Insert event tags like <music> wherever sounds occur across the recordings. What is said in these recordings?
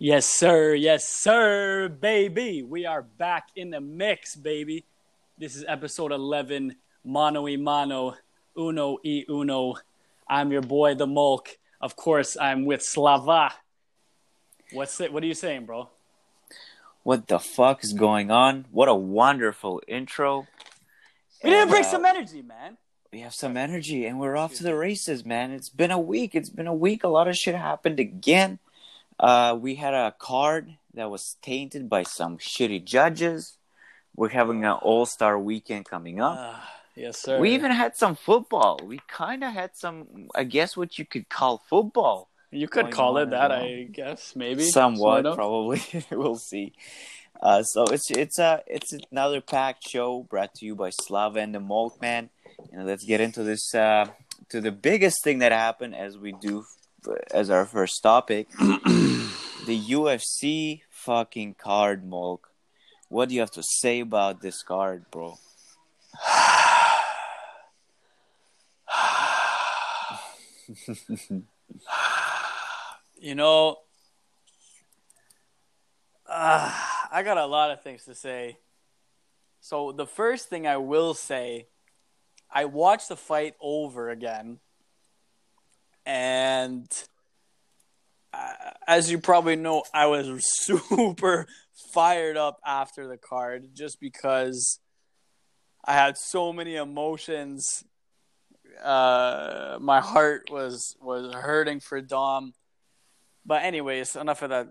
Yes, sir. Yes, sir, baby. We are back in the mix, baby. This is episode 11, Mano y Mano, Uno y Uno. I'm your boy, the Mulk. Of course, I'm with Slava. What's it? What are you saying, bro? What the fuck is going on? What a wonderful intro. We didn't bring uh, some energy, man. We have some energy and we're off to the races, man. It's been a week. It's been a week. A lot of shit happened again. Uh, we had a card that was tainted by some shitty judges. We're having an all star weekend coming up. Ah, yes, sir. we even had some football. We kind of had some, I guess, what you could call football. you could call it that. I guess, maybe. somewhat Sort of. probably <laughs> we'll see uh, so it's it's a it's another packed show brought to you by Slava and the Malt Man and let's get into this uh, to the biggest thing that happened as we do uh, as our first topic the UFC fucking card Mulk what do you have to say about this card bro? You know, uh, I got a lot of things to say. So the first thing I will say, I watched the fight over again, and uh, as you probably know, I was <laughs> super fired up after the card just because I had so many emotions. Uh, my heart was was hurting for Dom. But anyways, enough of that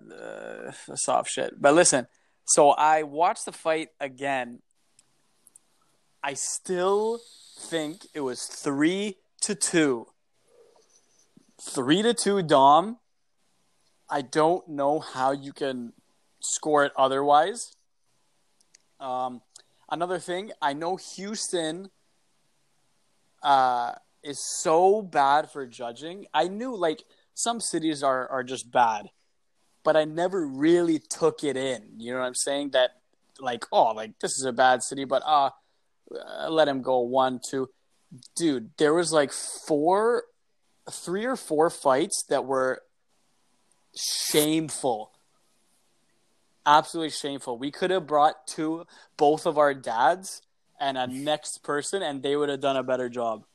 uh, soft shit. But listen, so I watched the fight again. I still think it was three to two. Three to two, Dom. I don't know how you can score it otherwise. Um, another thing, I know Houston uh, is so bad for judging. I knew like some cities are are just bad, but I never really took it in. You know what I'm saying? That like oh like this is a bad city, but uh, uh let him go one two. Dude, there was like four, three or four fights that were shameful. Absolutely shameful. We could have brought two, both of our dads and a next person, and they would have done a better job.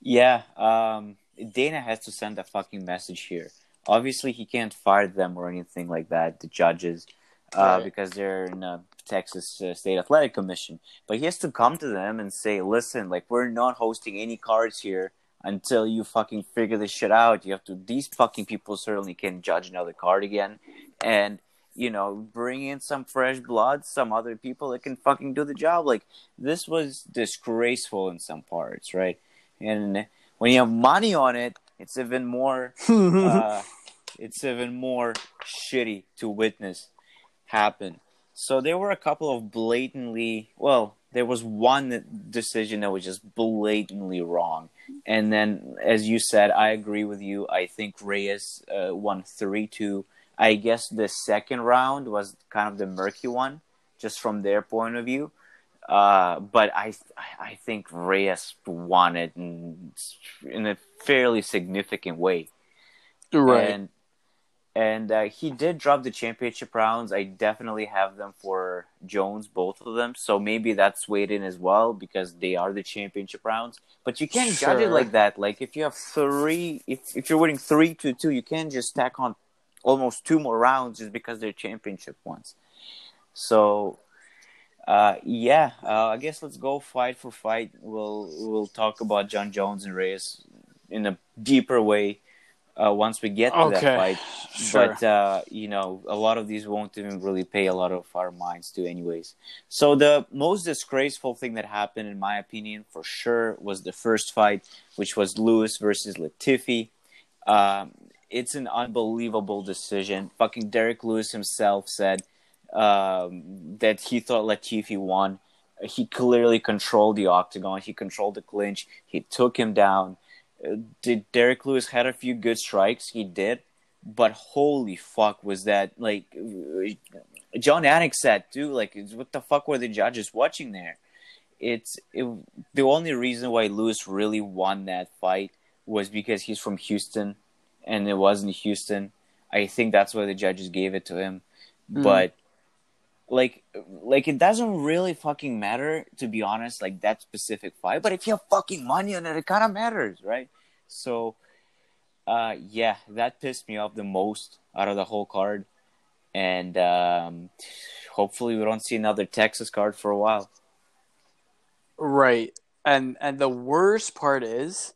Yeah, um, Dana has to send a fucking message here. Obviously, he can't fire them or anything like that, the judges, uh, Right. because they're in the Texas uh, State Athletic Commission. But he has to come to them and say, listen, like, we're not hosting any cards here until you fucking figure this shit out. You have to, these fucking people certainly can judge another card again. And, you know, bring in some fresh blood, some other people that can fucking do the job. Like, this was disgraceful in some parts, right? And when you have money on it, it's even more <laughs> uh, it's even more shitty to witness happen. So there were a couple of blatantly well, there was one decision that was just blatantly wrong, and then as you said, I agree with you. I think Reyes uh, won three two. I guess the second round was kind of the murky one, just from their point of view. Uh, but I I think Reyes won it in, in a fairly significant way. And and uh, he did drop the championship rounds. I definitely have them for Jones, both of them. So maybe that's weighed in as well because they are the championship rounds. But you can't judge it like that. Like if you have three, if if you're winning three to two, you can't just stack on almost two more rounds just because they're championship ones. So uh, yeah, uh, I guess let's go fight for fight. We'll we'll talk about Jon Jones and Reyes in a deeper way uh, once we get to Okay, that fight. sure. But uh, you know, a lot of these won't even really pay a lot of our minds to, anyways. So the most disgraceful thing that happened, in my opinion, for sure, was the first fight, which was Lewis versus Latifi. Um, it's an unbelievable decision. Fucking Derek Lewis himself said um, that he thought Latifi won. He clearly controlled the octagon. He controlled the clinch. He took him down. Did Derek Lewis had a few good strikes? He did, but holy fuck was that like Jon Anik said too. Like, what the fuck were the judges watching there? It's it, the only reason why Lewis really won that fight was because he's from Houston, and it wasn't Houston. I think that's why the judges gave it to him. Mm. But like like it doesn't really fucking matter to be honest, like that specific fight. But if you have fucking money on it, it kind of matters, right? So, uh, yeah, that pissed me off the most out of the whole card, and um, hopefully we don't see another Texas card for a while. Right. And and the worst part is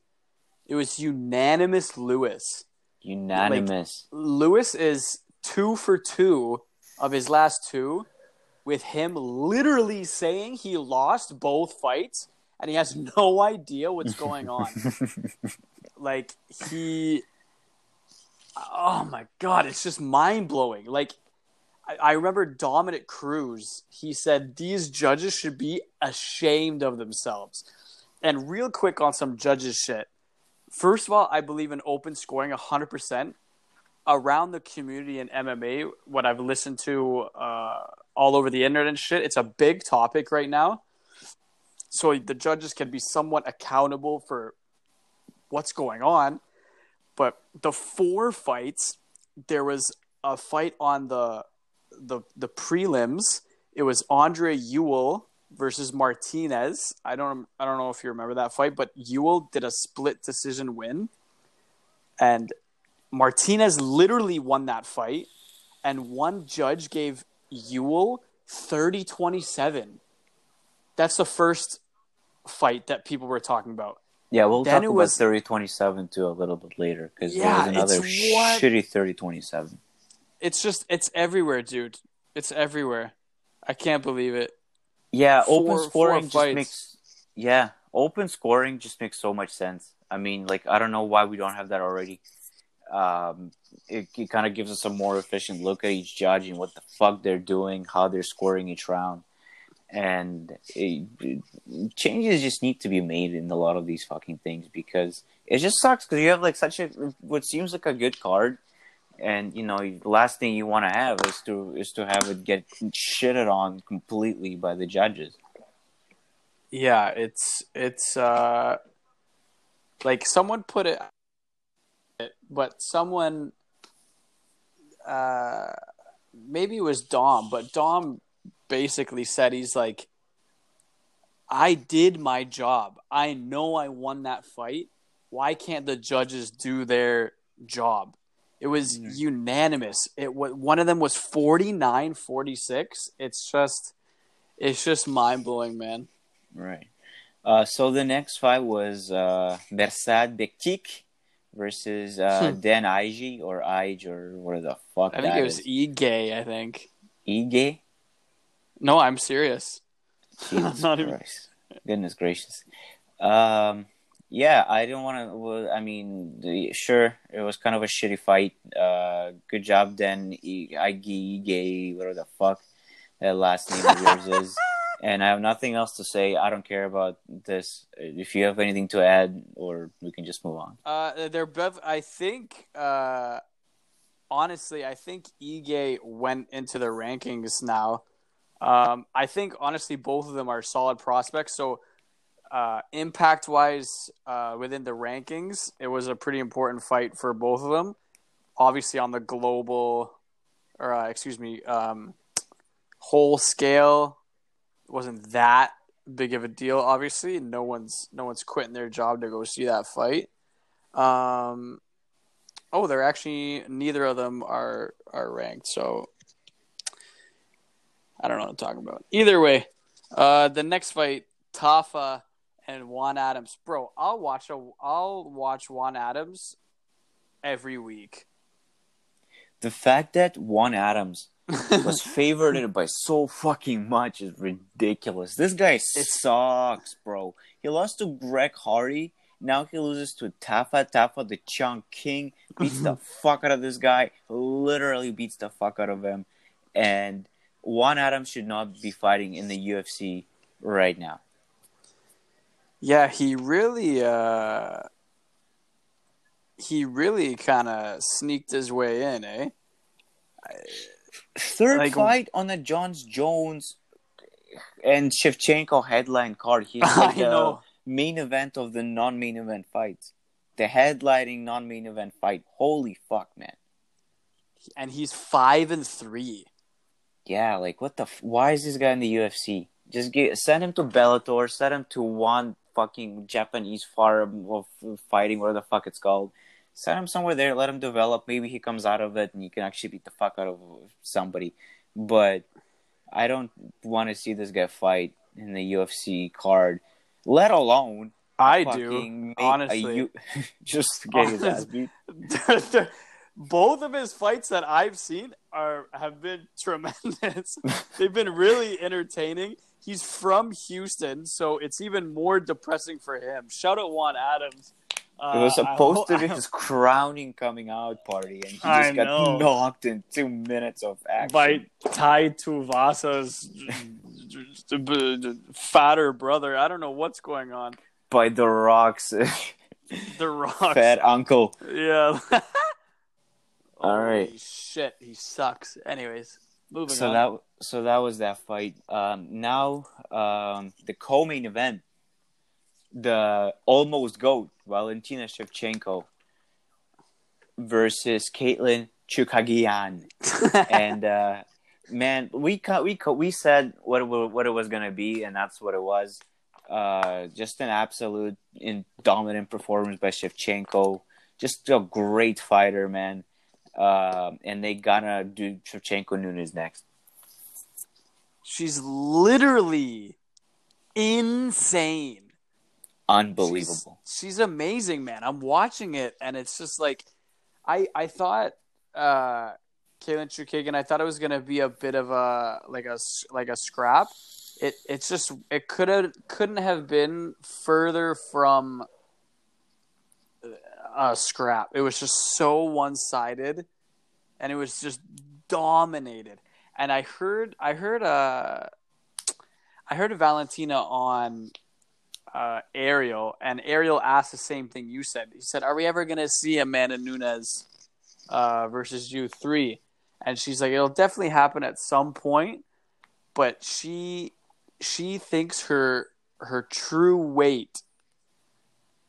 it was unanimous Lewis. Unanimous. Lewis is 2 for 2 of his last two with him literally saying he lost both fights and he has <laughs> no idea what's going on. <laughs> like he oh my god it's just mind-blowing. Like I, I remember dominic cruz he said these judges should be ashamed of themselves. And real quick on some judges shit. First of all i believe in open scoring 100% around the community in mma what i've listened to uh, all over the internet and shit it's a big topic right now so the judges can be somewhat accountable for what's going on. But the four fights, there was a fight on the the the prelims. It was Andre Ewell versus Martinez. I don't I don't know if you remember that fight, but Ewell did a split decision win. And Martinez literally won that fight and one judge gave Ewell 30-27. That's the first fight that people were talking about. Yeah, we'll Then talk it about was- 30-27 too a little bit later because Yeah, there was another shitty 30-27. It's just it's everywhere, dude. It's everywhere. I can't believe it. Yeah, Four- open scoring just fights. makes yeah, open scoring just makes so much sense. I mean, like I don't know why we don't have that already. Um, it, it kind of gives us a more efficient look at each judge and what the fuck they're doing, how they're scoring each round, and it, it- changes just need to be made in a lot of these fucking things because it just sucks because you have like such a what seems like a good card. And you know, the last thing you want to have is to is to have it get shitted on completely by the judges. Yeah, it's it's uh like someone put it but someone uh maybe it was Dom, but Dom basically said he's like I did my job. I know I won that fight. Why can't the judges do their job? It was Mhm. unanimous. It was one of them was 49-46. It's just it's just mind-blowing, man. Right. Uh, so the next fight was uh, Bersad Bektic versus uh, Hmm. Dan Ige or Ige or what the fuck I think that it was is. E I think. Ige. No, I'm serious. Jesus <laughs> Not even- Goodness gracious. Um, yeah, I don't want to. Well, I mean, the, sure, it was kind of a shitty fight. Uh, good job, Dan I- Ige, Ige, whatever the fuck that last name of yours is. <laughs> And I have nothing else to say. I don't care about this. If you have anything to add, or we can just move on. Uh, they're both. I think. Uh, honestly, I think Ige went into the rankings now. Um, I think honestly, both of them are solid prospects. So, uh, impact wise, uh, within the rankings, it was a pretty important fight for both of them. Obviously, on the global, or uh, excuse me, um, whole scale, wasn't that big of a deal. Obviously, no one's no one's quitting their job to go see that fight. Um, oh, they're actually neither of them are are ranked, so I don't know what I'm talking about. Either way, uh, the next fight, Tafa and Juan Adams, bro. I'll watch a I'll watch Juan Adams every week. The fact that Juan Adams was favored by so fucking much is ridiculous. This guy <laughs> sucks, bro. He lost to Greg Hardy. Now he loses to Tafa. Tafa, the Chunk King, beats the <laughs> fuck out of this guy. Literally beats the fuck out of him. And Juan Adams should not be fighting in the UFC right now. Yeah, he really uh he really kind of sneaked his way in, eh? Third Like- fight on the Johns Jones and Shevchenko headline card. He's <laughs> like the know. main event of the non-main event fights. The headlining non-main event fight. Holy fuck, man! and he's five and three. Yeah, like what the? F- Why is this guy in the UFC? Just get send him to Bellator. Send him to one fucking Japanese farm of fighting, whatever the fuck it's called. Send him somewhere there. Let him develop. Maybe he comes out of it, and you can actually beat the fuck out of somebody. But I don't want to see this guy fight in the UFC card, let alone I do honestly. U- <laughs> just get his ass beat. <laughs> Both of his fights that I've seen are have been <laughs> tremendous. They've been really entertaining. He's from Houston, so it's even more depressing for him. Shout out Juan Adams. Uh, It was supposed to be his crowning coming out party, and he just I got know. knocked in two minutes of action. by Tai Tuivasa's fatter brother. I don't know what's going on. by the rocks, <laughs> The rocks, fat uncle. Yeah. <laughs> All right. Holy shit, he sucks. Anyways, moving So on. that so that was that fight. Um, now um, the co-main event, the almost goat Valentina Shevchenko versus Katlyn Chookagian, <laughs> and uh, man, we ca- we ca- we said what it, what it was gonna be, and that's what it was. Uh, just an absolute in dominant performance by Shevchenko. Just a great fighter, man. Um, and they gonna do Shevchenko Nunes next. She's literally insane. Unbelievable. She's, she's amazing, man. I'm watching it, and it's just like, I I thought, uh, Kaylin Chookagian. I thought it was gonna be a bit of a like a like a scrap. It it's just it could have couldn't have been further from a scrap. It was just so one sided, and it was just dominated. And I heard I heard uh I heard Valentina on uh, Ariel, and Ariel asked the same thing you said. He said, "Are we ever going to see Amanda Nunes uh, versus you three? And she's like, "It'll definitely happen at some point, but she she thinks her her true weight,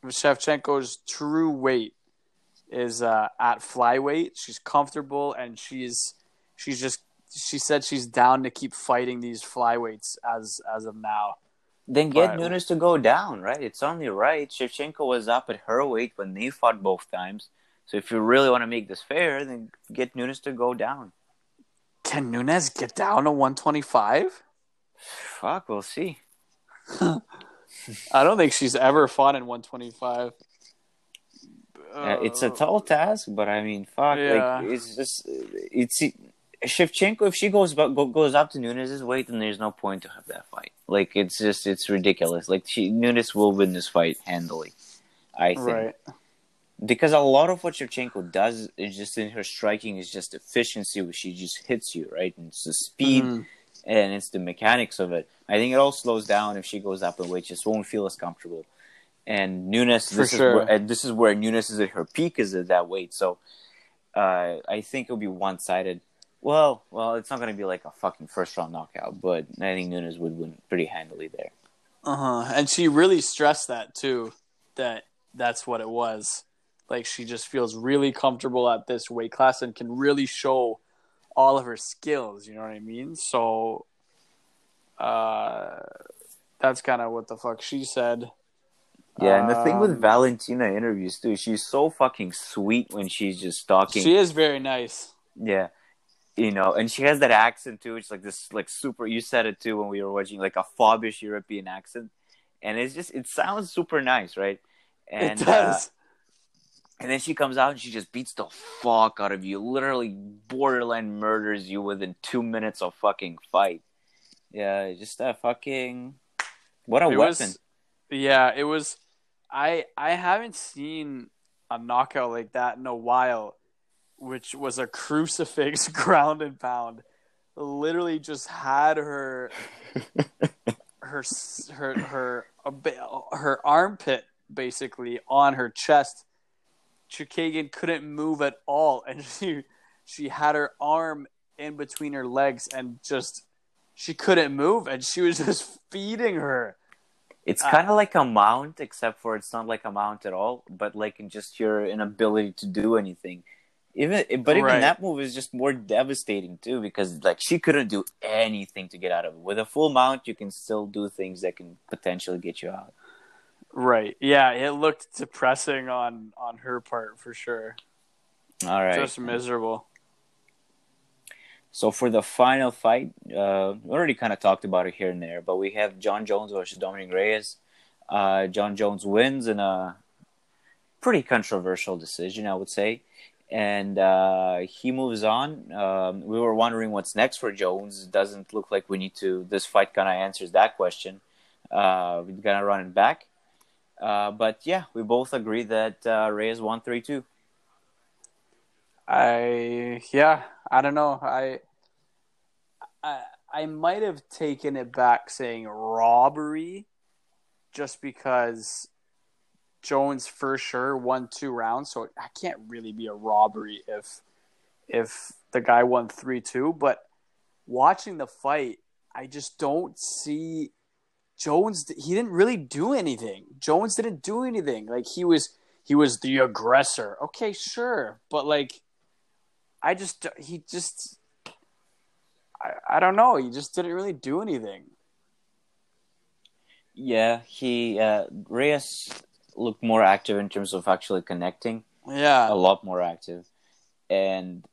Shevchenko's true weight, is uh, at flyweight. She's comfortable, and she's she's just." She said she's down to keep fighting these flyweights as as of now. Then get Right. Nunes to go down, right? It's only right. Shevchenko was up at her weight when they fought both times. So if you really want to make this fair, then get Nunes to go down. Can Nunes get down to 125? Fuck, we'll see. <laughs> I don't think she's ever fought in 125. Uh, it's a tall task, but I mean, fuck, Yeah. like it's just it's Shevchenko. If she goes go, goes up to Nunes' weight, then there's no point to have that fight. Like it's just it's ridiculous. Like she Nunes will win this fight handily, I think. right. because a lot of what Shevchenko does is just in her striking is just efficiency, where she just hits you right, and it's the speed Mhm. and it's the mechanics of it. I think it all slows down if she goes up in weight; just won't feel as comfortable. And Nunes, For this sure. is where, and this is where Nunes is at her peak is at that weight. So uh, I think it'll be one sided. Well, well, it's not going to be like a fucking first round knockout, but I think Nunes would win pretty handily there. Uh-huh. And she really stressed that too that that's what it was. Like she just feels really comfortable at this weight class and can really show all of her skills, you know what I mean? So uh that's kind of what the fuck she said. Yeah, and the thing with Um, Valentina interviews too, she's so fucking sweet when she's just talking. She is very nice. Yeah. You know, and she has that accent too. It's like this, like super. You said it too when we were watching, like a fobbish European accent, and it's just it sounds super nice, right? And it does. Uh, and then she comes out and she just beats the fuck out of you. Literally, borderline murders you within two minutes of fucking fight. Yeah, just a fucking what a It weapon. was- yeah, it was. I I haven't seen a knockout like that in a while, which was a crucifix <laughs> ground and pound. Literally, just had her <laughs> her her her her armpit basically on her chest. Chookagian couldn't move at all, and <laughs> she she had her arm in between her legs and just she couldn't move, and she was just feeding her. It's Uh, kind of like a mount, except for it's not like a mount at all, but like in just your inability to do anything. Even but even Right. that move is just more devastating too because like she couldn't do anything to get out of it. With a full mount, you can still do things that can potentially get you out. Right. Yeah, it looked depressing on on her part for sure. All right. Just miserable. So for the final fight, uh, we already kind of talked about it here and there, but we have Jon Jones versus Dominic Reyes. Uh, Jon Jones wins in a pretty controversial decision, I would say, and uh, he moves on. Um, we were wondering what's next for Jones. It doesn't look like we need to. This fight kind of answers that question. Uh, we're gonna run it back, uh, but yeah, we both agree that uh, Reyes won three two. I yeah, I don't know. I I I might have taken it back saying robbery just because Jones for sure won two rounds, so I can't really be a robbery if if the guy won 3-2, but watching the fight, I just don't see Jones he didn't really do anything. Jones didn't do anything. Like he was he was the aggressor. Okay, sure, but like I just he just I, I don't know. He just didn't really do anything. Yeah, he uh, Reyes looked more active in terms of actually connecting, Yeah, a lot more active, and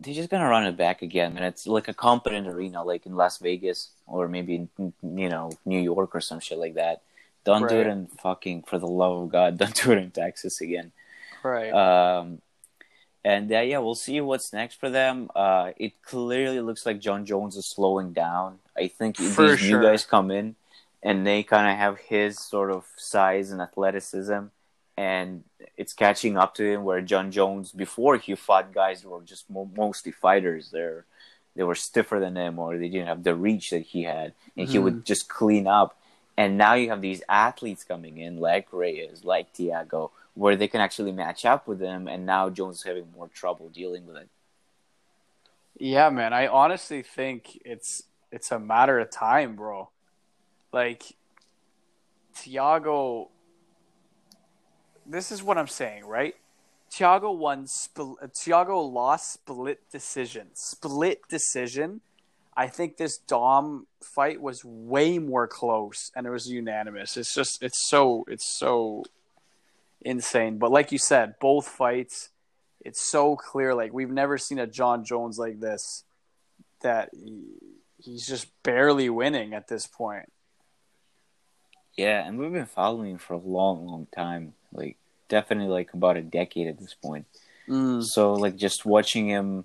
they're just gonna run it back again. And it's like a competent arena, like in Las Vegas or maybe in, you know New York or some shit like that. Don't do it in fucking for the love of God, <laughs> don't do it in Texas again. right. Um, and uh, yeah, we'll see what's next for them. Uh, it clearly looks like Jon Jones is slowing down. I think For these sure. new guys come in and they kind of have his sort of size and athleticism, and it's catching up to him. Where Jon Jones before he fought guys who were just mo- mostly fighters. They're they were stiffer than him, or they didn't have the reach that he had, and he Mm-hmm. would just clean up. And now you have these athletes coming in, like Reyes, like Thiago, where they can actually match up with him. And now Jones is having more trouble dealing with it. Yeah, man. I honestly think it's it's a matter of time, bro. Like Thiago This is what I'm saying, right? Thiago won Thiago lost split decision. Split decision. I think this Dom fight was way more close and it was unanimous. It's just it's so it's so insane. But like you said, both fights it's so clear. Like we've never seen a Jon Jones like this. That he, he's just barely winning at this point. Yeah, and we've been following him for a long, long time. Like definitely like about a decade at this point. Mm. So like just watching him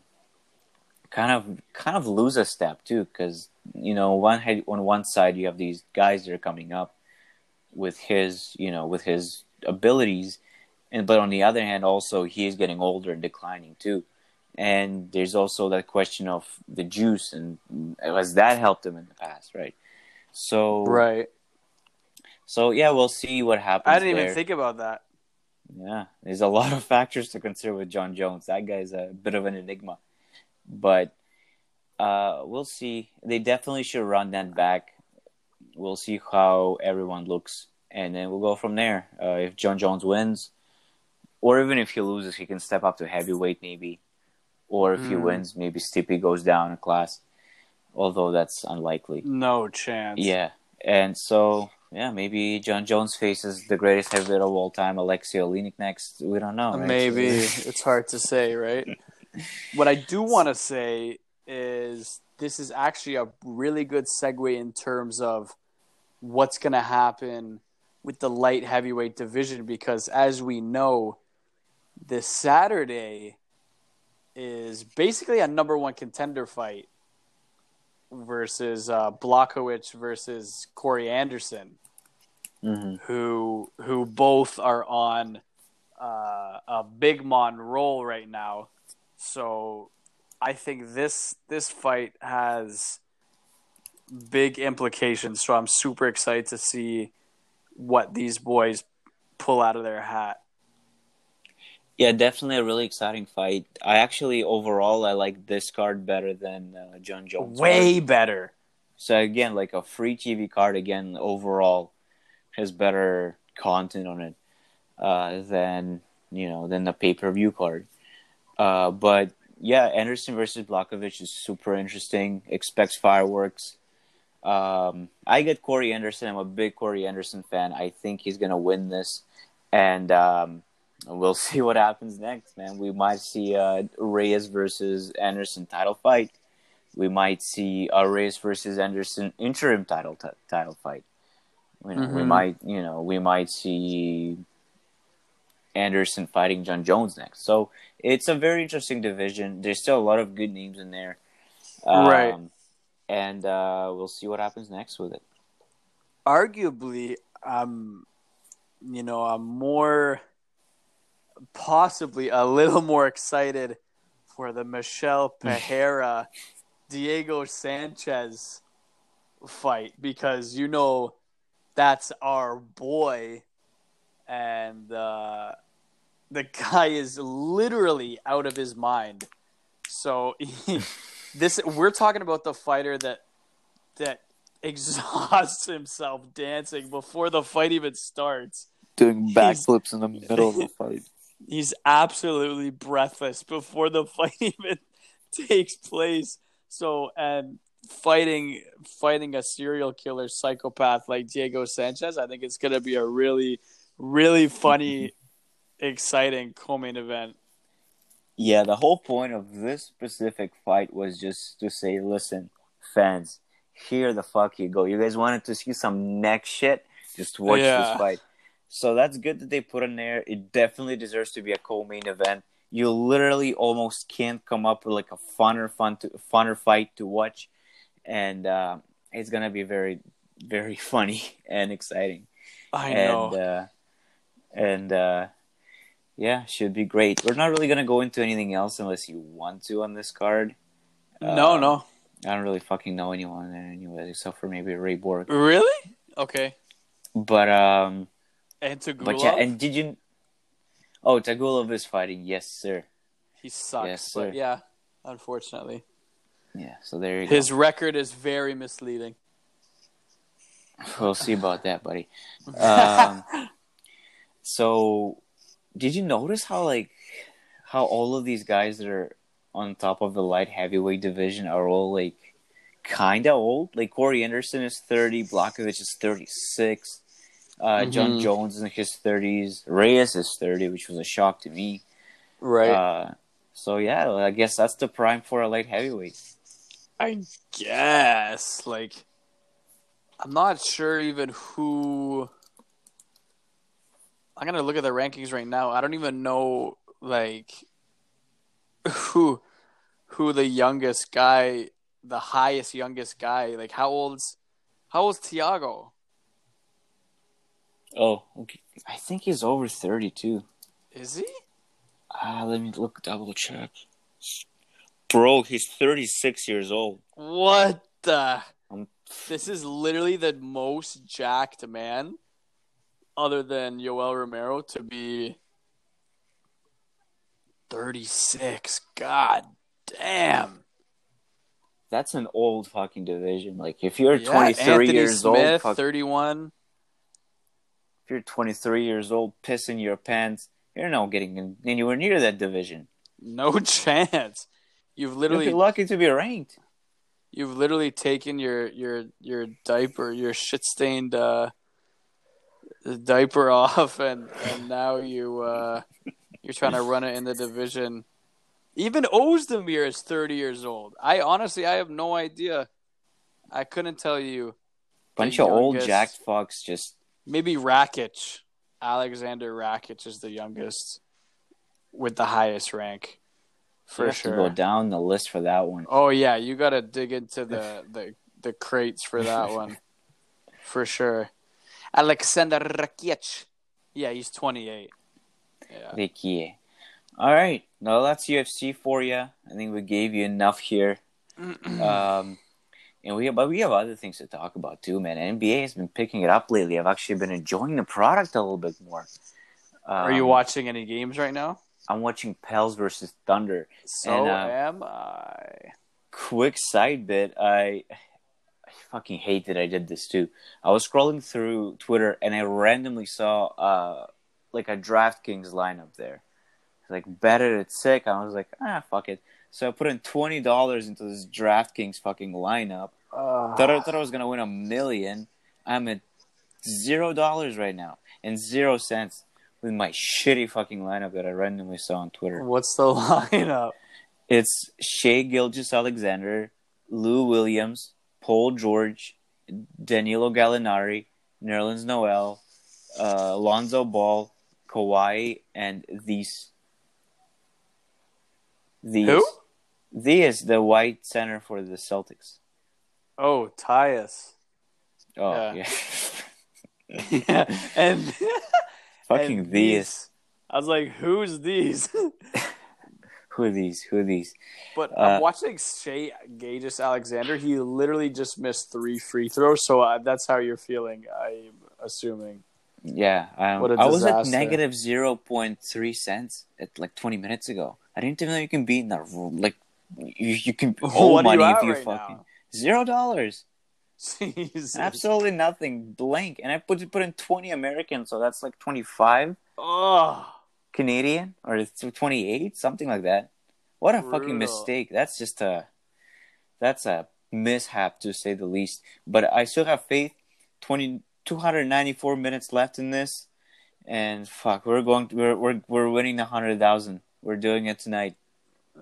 kind of kind of lose a step too because you know one head, on one side you have these guys that are coming up with his you know with his abilities and but on the other hand also he is getting older and declining too and there's also that question of the juice and has that helped him in the past right so Right. So yeah we'll see what happens I didn't there. even think about that. Yeah, there's a lot of <laughs> factors to consider with Jon Jones. That guy's a bit of an enigma, but uh, we'll see. They definitely should run that back. We'll see how everyone looks, and then we'll go from there. Uh, if Jon Jones wins, or even if he loses, he can step up to heavyweight maybe, or if he Hmm. wins, maybe Stipe goes down a class. Although that's unlikely. No chance. Yeah, and so yeah, maybe Jon Jones faces the greatest heavyweight of all time, Alexei Oleinik next. We don't know. right? Maybe <laughs> it's hard to say, right? <laughs> what I do want to say is this is actually a really good segue in terms of what's going to happen with the light heavyweight division because as we know, this Saturday is basically a number one contender fight versus uh, versus Corey Anderson hmm who who both are on uh, a big mon roll right now. So I think this this fight has big implications. So I'm super excited to see what these boys pull out of their hat. Yeah, definitely a really exciting fight. I actually overall I like this card better than uh, Jon Jones. card. Way better. So again, like a free TV card again overall has better content on it uh, than you know than the pay per view card. Uh, but yeah, Anderson versus Blachowicz is super interesting. Expects fireworks. Um, I get Corey Anderson. I'm a big Corey Anderson fan. I think he's gonna win this, and um, we'll <laughs> see what happens next, man. We might see uh, Reyes versus Anderson title fight. We might see a Reyes versus Anderson interim title t- title fight. You know, we might, you know, we might see Anderson fighting Jon Jones next. So it's a very interesting division. There's still a lot of good names in there, Right. Um, And uh, we'll see what happens next with it. arguably um you know i'm more possibly a little more excited for the michel <laughs> Pereira diego sanchez fight because you know that's our boy and uh the guy is literally out of his mind so <laughs> this we're talking about the fighter that that <laughs> exhausts himself dancing before the fight even starts. Doing backflips in the middle of the fight. He's absolutely breathless before the <laughs> fight even takes place. So and fighting fighting a serial killer psychopath like Diego Sanchez, I think it's going to be a really really funny <laughs> exciting co-main event. Yeah, the whole point of this specific fight was just to say, listen, fans, here the fuck you go. You guys wanted to see some neck shit? Just watch Yeah. this fight. So that's good that they put in there. It definitely deserves to be a co-main event. You literally almost can't come up with like a funner fun to, funner fight to watch, and uh, it's gonna be very very <laughs> funny and exciting. I and know. uh, and uh, yeah, should be great. We're not really gonna go into anything else unless you want to on this card. no, uh, no. I don't really fucking know anyone there anyway, except for maybe Ray Borg. Really? Okay. But um, And Tagulov, but yeah, and did you? Oh, Tagulov is fighting. Yes, sir. he sucks. Yes, sir. but yeah, unfortunately. Yeah. So there you go. His record is very misleading. We'll see about that, buddy. <laughs> Um, so, did you notice how like how all of these guys that are on top of the light heavyweight division are all like kind of old? Like Corey Anderson is thirty, Blachowicz is thirty six. Uh, John Mhm. Jones is in his thirties. Reyes is thirty, which was a shock to me. right. Uh, so yeah, I guess that's the prime for a light heavyweight. I guess. Like, I'm not sure even who. I'm gonna look at the rankings right now. I don't even know like who who the youngest guy, the highest youngest guy. Like, how old's how old's Thiago? Oh, okay. I think he's over thirty too. Is he? Ah, let me look double check. Bro, he's thirty six years old. What the? Um, This is literally the most jacked man, other than Yoel Romero, to be 36. God damn. That's an old fucking division. Like if you're Yeah, 23 Anthony years Smith, old, fuck, 31. If you're 23 years old, pissing your pants, you're not getting anywhere near that division. No <laughs> chance. You've literally be lucky to be ranked. you've literally taken your your your diaper, your shit stained uh diaper <laughs> off and and now you uh you're trying to run it in the division. Even Ozdemir is 30 years old. I honestly I have no idea. I couldn't tell you. Bunch of old jacked fucks just Maybe Rakic. Alexander Rakic is the youngest with the highest rank. you For have sure. to go down the list for that one. Oh yeah, you got to dig into the, <laughs> the the crates for that one, for sure. Alexander Rakic, yeah, he's twenty eight. Yeah, Vicky. All right, now that's UFC for you. I think we gave you enough here. <clears throat> um, and we but we have other things to talk about too, man. NBA has been picking it up lately. I've actually been enjoying the product a little bit more. Are you Um, watching any games right now? I'm watching Pels versus Thunder. So and, uh, am I. Quick side bit, I, I fucking hate that I did this too. I was scrolling through Twitter and I randomly saw uh like a DraftKings lineup there. Like, bet it, it's sick. I was like, ah, fuck it. So I put in twenty dollars into this DraftKings fucking lineup. Uh, Thought I, thought I was gonna win a million. I'm at zero dollars right now and zero cents with my shitty fucking lineup that I randomly saw on Twitter. what's the <laughs> lineup? It's Shai Gilgeous-Alexander, Lou Williams, Paul George, Danilo Gallinari, Nerlens Noel, uh, Lonzo Ball, Kawhi, and these. These. Who? These, is the white center for the Celtics. Oh, Theis. Oh, Yeah. yeah. yeah, <laughs> and <laughs> Fucking and these. I was like, "Who's these?" <laughs> Who are these? Who are these? but Uh, I'm watching Shea Gages Alexander. He literally just missed three free throws, so uh, that's how you're feeling. I'm assuming. Yeah, um, What a I was at negative zero point three cents at like twenty minutes ago. I didn't even know you can be in that room. Like, you, you can <laughs> owe what money you if you right fucking now? zero dollars, absolutely nothing, blank. And I put put in twenty American, so that's like twenty five Oh, Canadian or twenty eight, something like that. What a fucking mistake! That's just a that's a mishap to say the least. But I still have faith. 20, 294 minutes left in this, and fuck, we're going. To, we're we're we're winning a hundred thousand. We're doing it tonight.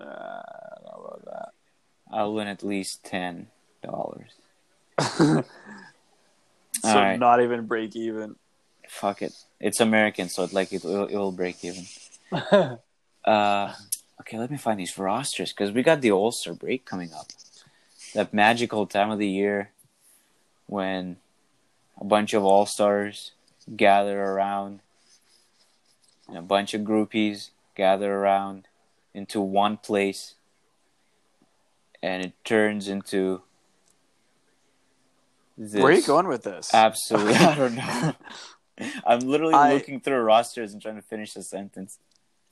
Uh, I about that. I'll win at least ten dollars. <laughs> so Alright. not even break even. Fuck it. It's American, so it, like it will, it will break even. <laughs> Uh, okay, let me find these rosters because we got the All Star break coming up. That magical time of the year when a bunch of All Stars gather around and a bunch of groupies gather around into one place and it turns into this Where are you going with this? absolutely I don't <laughs> know. I'm literally I- looking through rosters and trying to finish the sentence.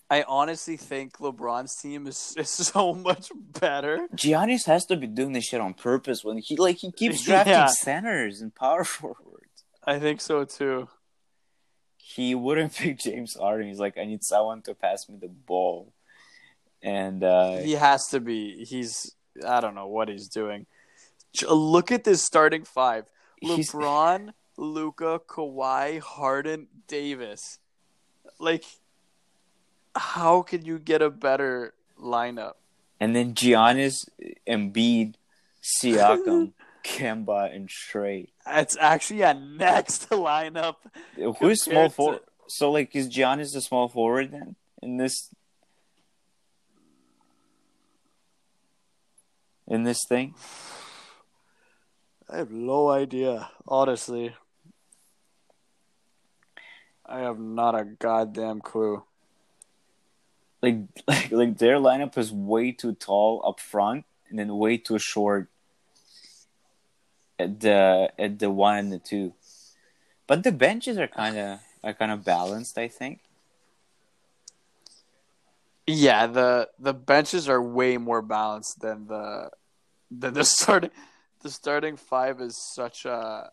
I honestly think LeBron's team is, <laughs> is so much better. Giannis has to be doing this shit on purpose when he like he keeps <laughs> drafting Yeah. centers and power forwards. I think so too. He wouldn't pick James Harden. He's like, I need someone to pass me the ball, and uh, He has to be. He's. I don't know what he's doing. Look at this starting five: LeBron, Luka, Kawhi, Harden, Davis. Like, how can you get a better lineup? and then Giannis, Embiid, Siakam, <laughs> Kemba, and Trae. It's actually a next <laughs> lineup. Who's small Compared to- forward? So like, is Giannis a small forward then in this in this thing? I have no idea, honestly. I have not a goddamn clue. like <laughs> like like their lineup is way too tall up front and then way too short at the at the one and the two. But the benches are kind of are kind of balanced, I think. Yeah, the the benches are way more balanced than the than the <laughs> starting the starting five is such a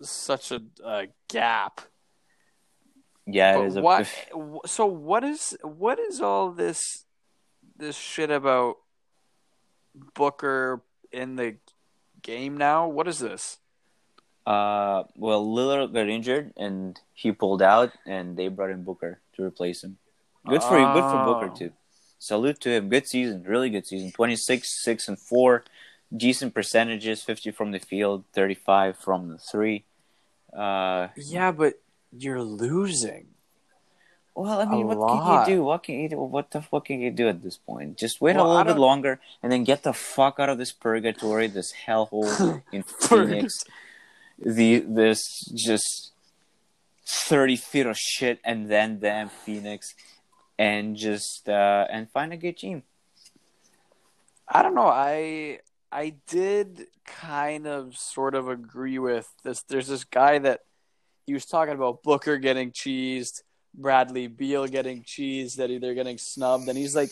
such a, a gap. Yeah, it is a what? <laughs> So what is what is all this this shit about Booker in the game now? What is this? Uh, well, Lillard got injured and he pulled out, and they brought in Booker to replace him. Good for you. Good for Booker Oh. too. Salute to him. Good season. Really good season. Twenty six, six and four. Decent percentages. Fifty from the field. Thirty five from the three. Uh, Yeah, but you're losing. well, I mean, what lot. can you do? What can you do? What the fuck can you do at this point? Just wait Well, a little bit longer and then get the fuck out of this purgatory, this hellhole in <laughs> Phoenix. the this just thirty feet of shit, and then damn Phoenix, and just uh, and find a good team. I don't know. I I did kind of sort of agree with this. There's this guy that he was talking about Booker getting cheesed, Bradley Beal getting cheesed, that they're getting snubbed, and he's like,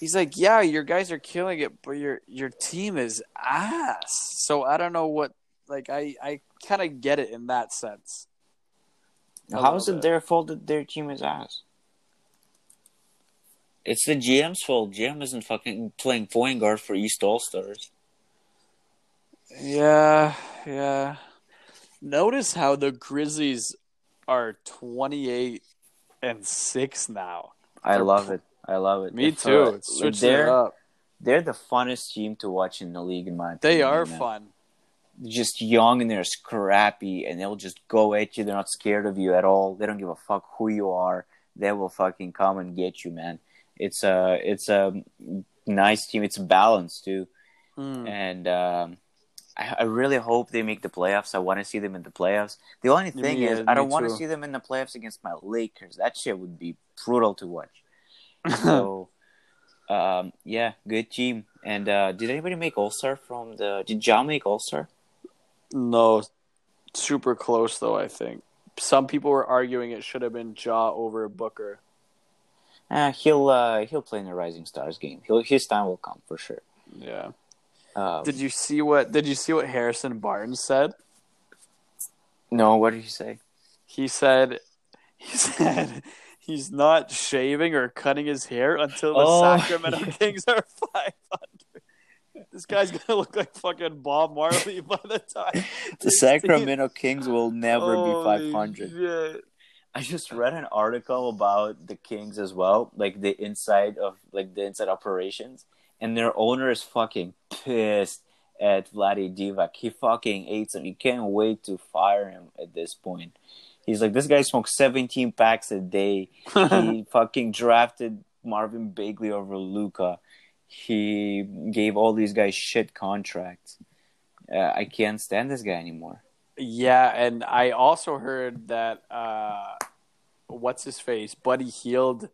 he's like, yeah, your guys are killing it, but your your team is ass. So I don't know what. Like I I kind of get it in that sense. How is it bit. their fault that their team is ass? It's the GM's fault. GM isn't fucking playing point guard for East All Stars. Yeah, yeah. Notice how the Grizzlies are 28 and 6 now. I They're love pl- it. I love it. Me If, too. uh, It's it they're up. they're the funnest team to watch in the league, in my opinion. They opinion. are man. fun. Just young and they're scrappy, and they'll just go at you. They're not scared of you at all. They don't give a fuck who you are. They will fucking come and get you, man. It's a it's a nice team. It's balanced too. Mm. and um, I, I really hope they make the playoffs. I want to see them in the playoffs. The only thing Me- is, I don't want to see them in the playoffs against my Lakers. That shit would be brutal to watch. <laughs> So, um, yeah, good team. And uh, did anybody make All Star from the? Did John make All Star? No, super close though. I think some people were arguing it should have been Ja over Booker. Uh, he'll uh, he'll play in the Rising Stars game. He'll, his time will come for sure. Yeah. Um, Did you see what? Did you see what Harrison Barnes said? no, what did he say? He said, he <laughs> said he's not shaving or cutting his hair until the Oh, Sacramento yeah. <laughs> Kings are five hundred. This guy's gonna look like fucking Bob Marley <laughs> by the time The Sacramento Kings will never be Holy 500. I just read an article about the Kings as well, like the inside of like the inside operations, and their owner is fucking pissed at Vlade Divac. He fucking hates him. He can't wait to fire him at this point. He's like, this guy smokes 17 packs a day. He <laughs> fucking drafted Marvin Bagley over Luka. He gave all these guys shit contracts. Uh, I can't stand this guy anymore. Yeah, and I also heard that uh, what's his face, Buddy Hield,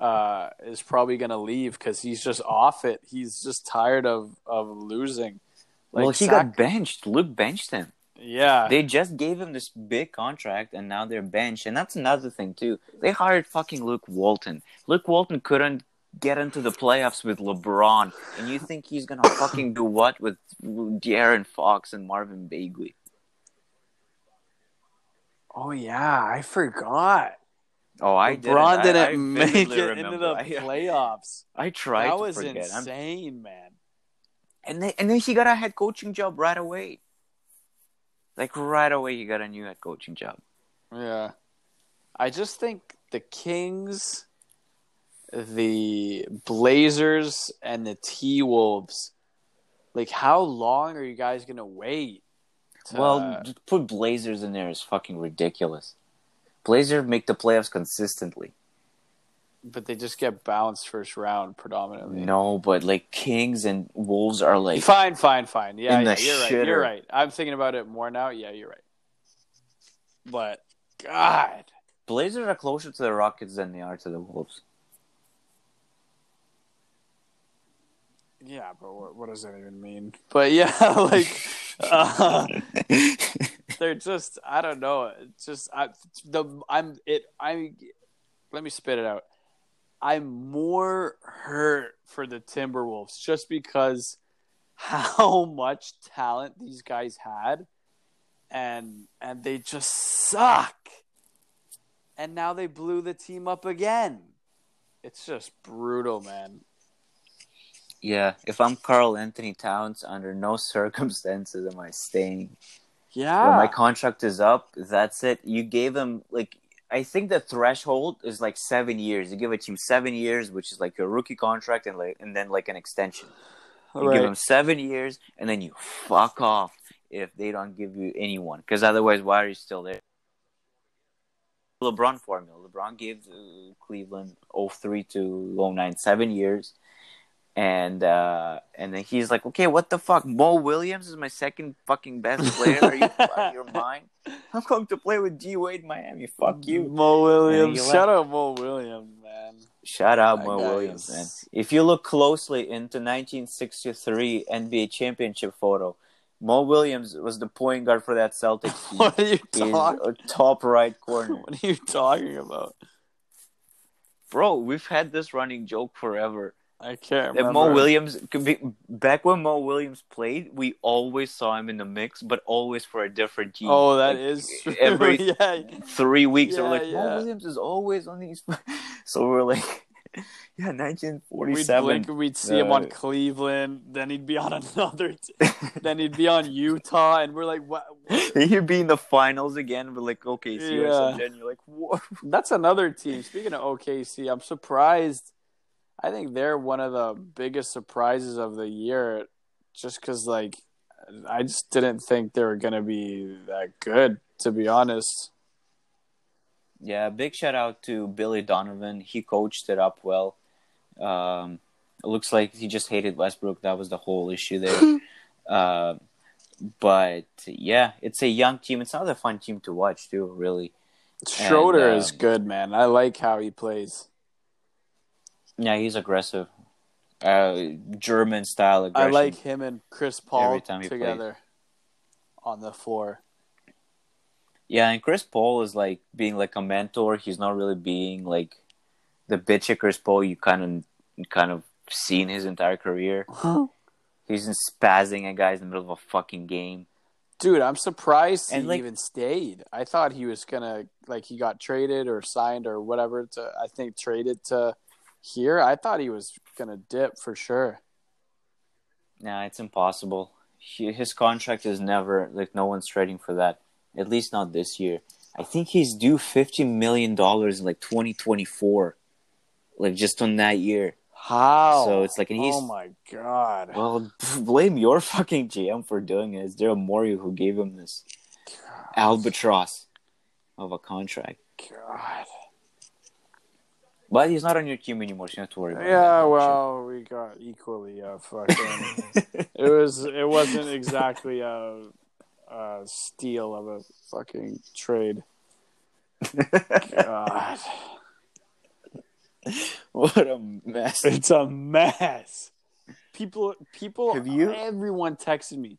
uh, is probably gonna leave because he's just off it. He's just tired of of losing. well, he got benched. Luke benched him. yeah, They just gave him this big contract, and now they're benched. And that's another thing too. They hired fucking Luke Walton. Luke Walton couldn't get into the playoffs with LeBron, and you think he's gonna fucking do what with De'Aaron Fox and Marvin Bagley? Oh yeah, I forgot. Oh, I LeBron didn't, I- I <laughs> didn't make it into the remember. <laughs> I, playoffs. I tried that to was forget. I'm- insane, man. and then and then he got a head coaching job right away. Like right away, he got a new head coaching job. Yeah, I just think the Kings, the Blazers, and the T Wolves. Like, how long are you guys gonna wait? To- Well, uh, just put Blazers in there is fucking ridiculous. Blazers make the playoffs consistently. but they just get bounced first round predominantly. No, but like Kings and Wolves are like Fine, fine, fine. Yeah, yeah you're right. You're right. I'm thinking about it more now. Yeah, you're right. But God, Blazers are closer to the Rockets than they are to the Wolves. yeah, but what, what does that even mean? But yeah, <laughs> like <laughs> <laughs> they're just I don't know. It's just I the I'm it I let me spit it out. I'm more hurt for the Timberwolves just because how <laughs> much talent these guys had and and they just suck. And now they blew the team up again. It's just brutal, man. Yeah, if I'm Karl-Anthony Towns, under no <laughs> circumstances am I staying. Yeah. When my contract is up, that's it. You gave him like I think the threshold is like seven years. You give a team seven years, which is like your rookie contract, and like and then like an extension. You Right. give them seven years, and then you fuck off if they don't give you anyone. Because otherwise, why are you still there? LeBron formula. LeBron gave uh, Cleveland 03 to 09, seven years. And uh, and then he's like, okay, what the fuck? Mo Williams is my second fucking best player. Are you out of your mind? I'm going to play with D Wade in Miami. Fuck you. <laughs> Mo Williams. Shout out Mo Williams, man. Shout out That Mo Williams, is- man. If you look closely into 1963 NBA championship photo, Mo Williams was the point guard for that Celtics <laughs> team. What are you talking? top right corner. <laughs> What are you talking about? Bro, we've had this running joke forever. I can't. Mo Williams could be back when Mo Williams played, we always saw him in the mix, but always for a different team. Oh, that Like, is true. every <laughs> yeah. three weeks. Yeah, we're like, yeah. Mo Williams is always on these. <laughs> so we're like, <laughs> Yeah, We'd 1947. blink we'd see him on Uh, Cleveland. Then he'd be on another. T- then he'd be on Utah, and we're like, what? He'd be in the finals again, but like okay, see Yeah. or something. You're like, what? That's another team. Speaking of OKC, I'm surprised. I think they're one of the biggest surprises of the year, just because like I just didn't think they were gonna be that good. To be honest, Yeah, big shout out to Billy Donovan. He coached it up well. Um, it looks like he just hated Westbrook. That was the whole issue there. <laughs> uh, but yeah, it's a young team. It's another fun team to watch too. Really. Schroeder um, is good, man. I like how he plays. Yeah, he's aggressive. Uh, German style aggression. I like him and Chris Paul he plays. together on the floor. Yeah, and Chris Paul is like being like a mentor. He's not really being like the bitch at Chris Paul you kind of kind of seen his entire career. He's just spazzing at guys in the middle of a fucking game. Dude, I'm surprised he And, like- even stayed. I thought he was gonna like he got traded or signed or whatever to I think traded to here. I thought he was gonna dip for sure. Nah, it's impossible. He, his contract is never like no one's trading for that. At least not this year. I think he's due fifty million dollars in like twenty twenty four, like just on that year. How? So it's like- and he's- oh my god. Well, <laughs> blame your fucking GM for doing it. It's Daryl Morey who gave him this albatross of a contract. God. But he's not on your team anymore, so you don't have to worry about Yeah, that. well, we got equally uh fucking. <laughs> it was. It wasn't exactly a, a steal of a fucking trade. God, <laughs> what a mess. it's a mess. People, people, Have you- everyone texted me.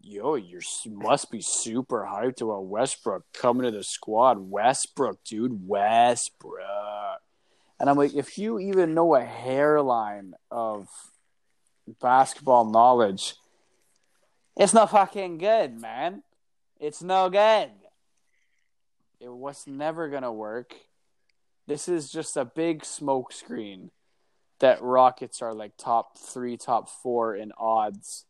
Yo, you must be super hyped about Westbrook coming to the squad. Westbrook, dude, Westbrook. And I'm like, if you even know a hairline of basketball knowledge, it's not fucking good, man. It's no good. It was never gonna work. This is just a big smoke screen that Rockets are like top three, top four in odds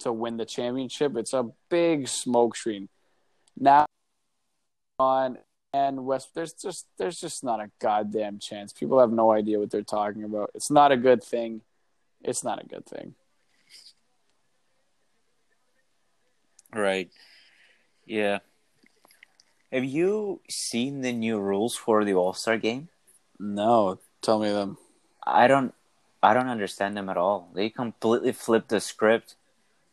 to win the championship. It's a big smoke screen. Now on and West there's just there's just not a goddamn chance. People have no idea what they're talking about. It's not a good thing. It's not a good thing. Right. Yeah. Have you seen the new rules for the All Star game? No, tell me them. I don't I don't understand them at all. They completely flipped the script.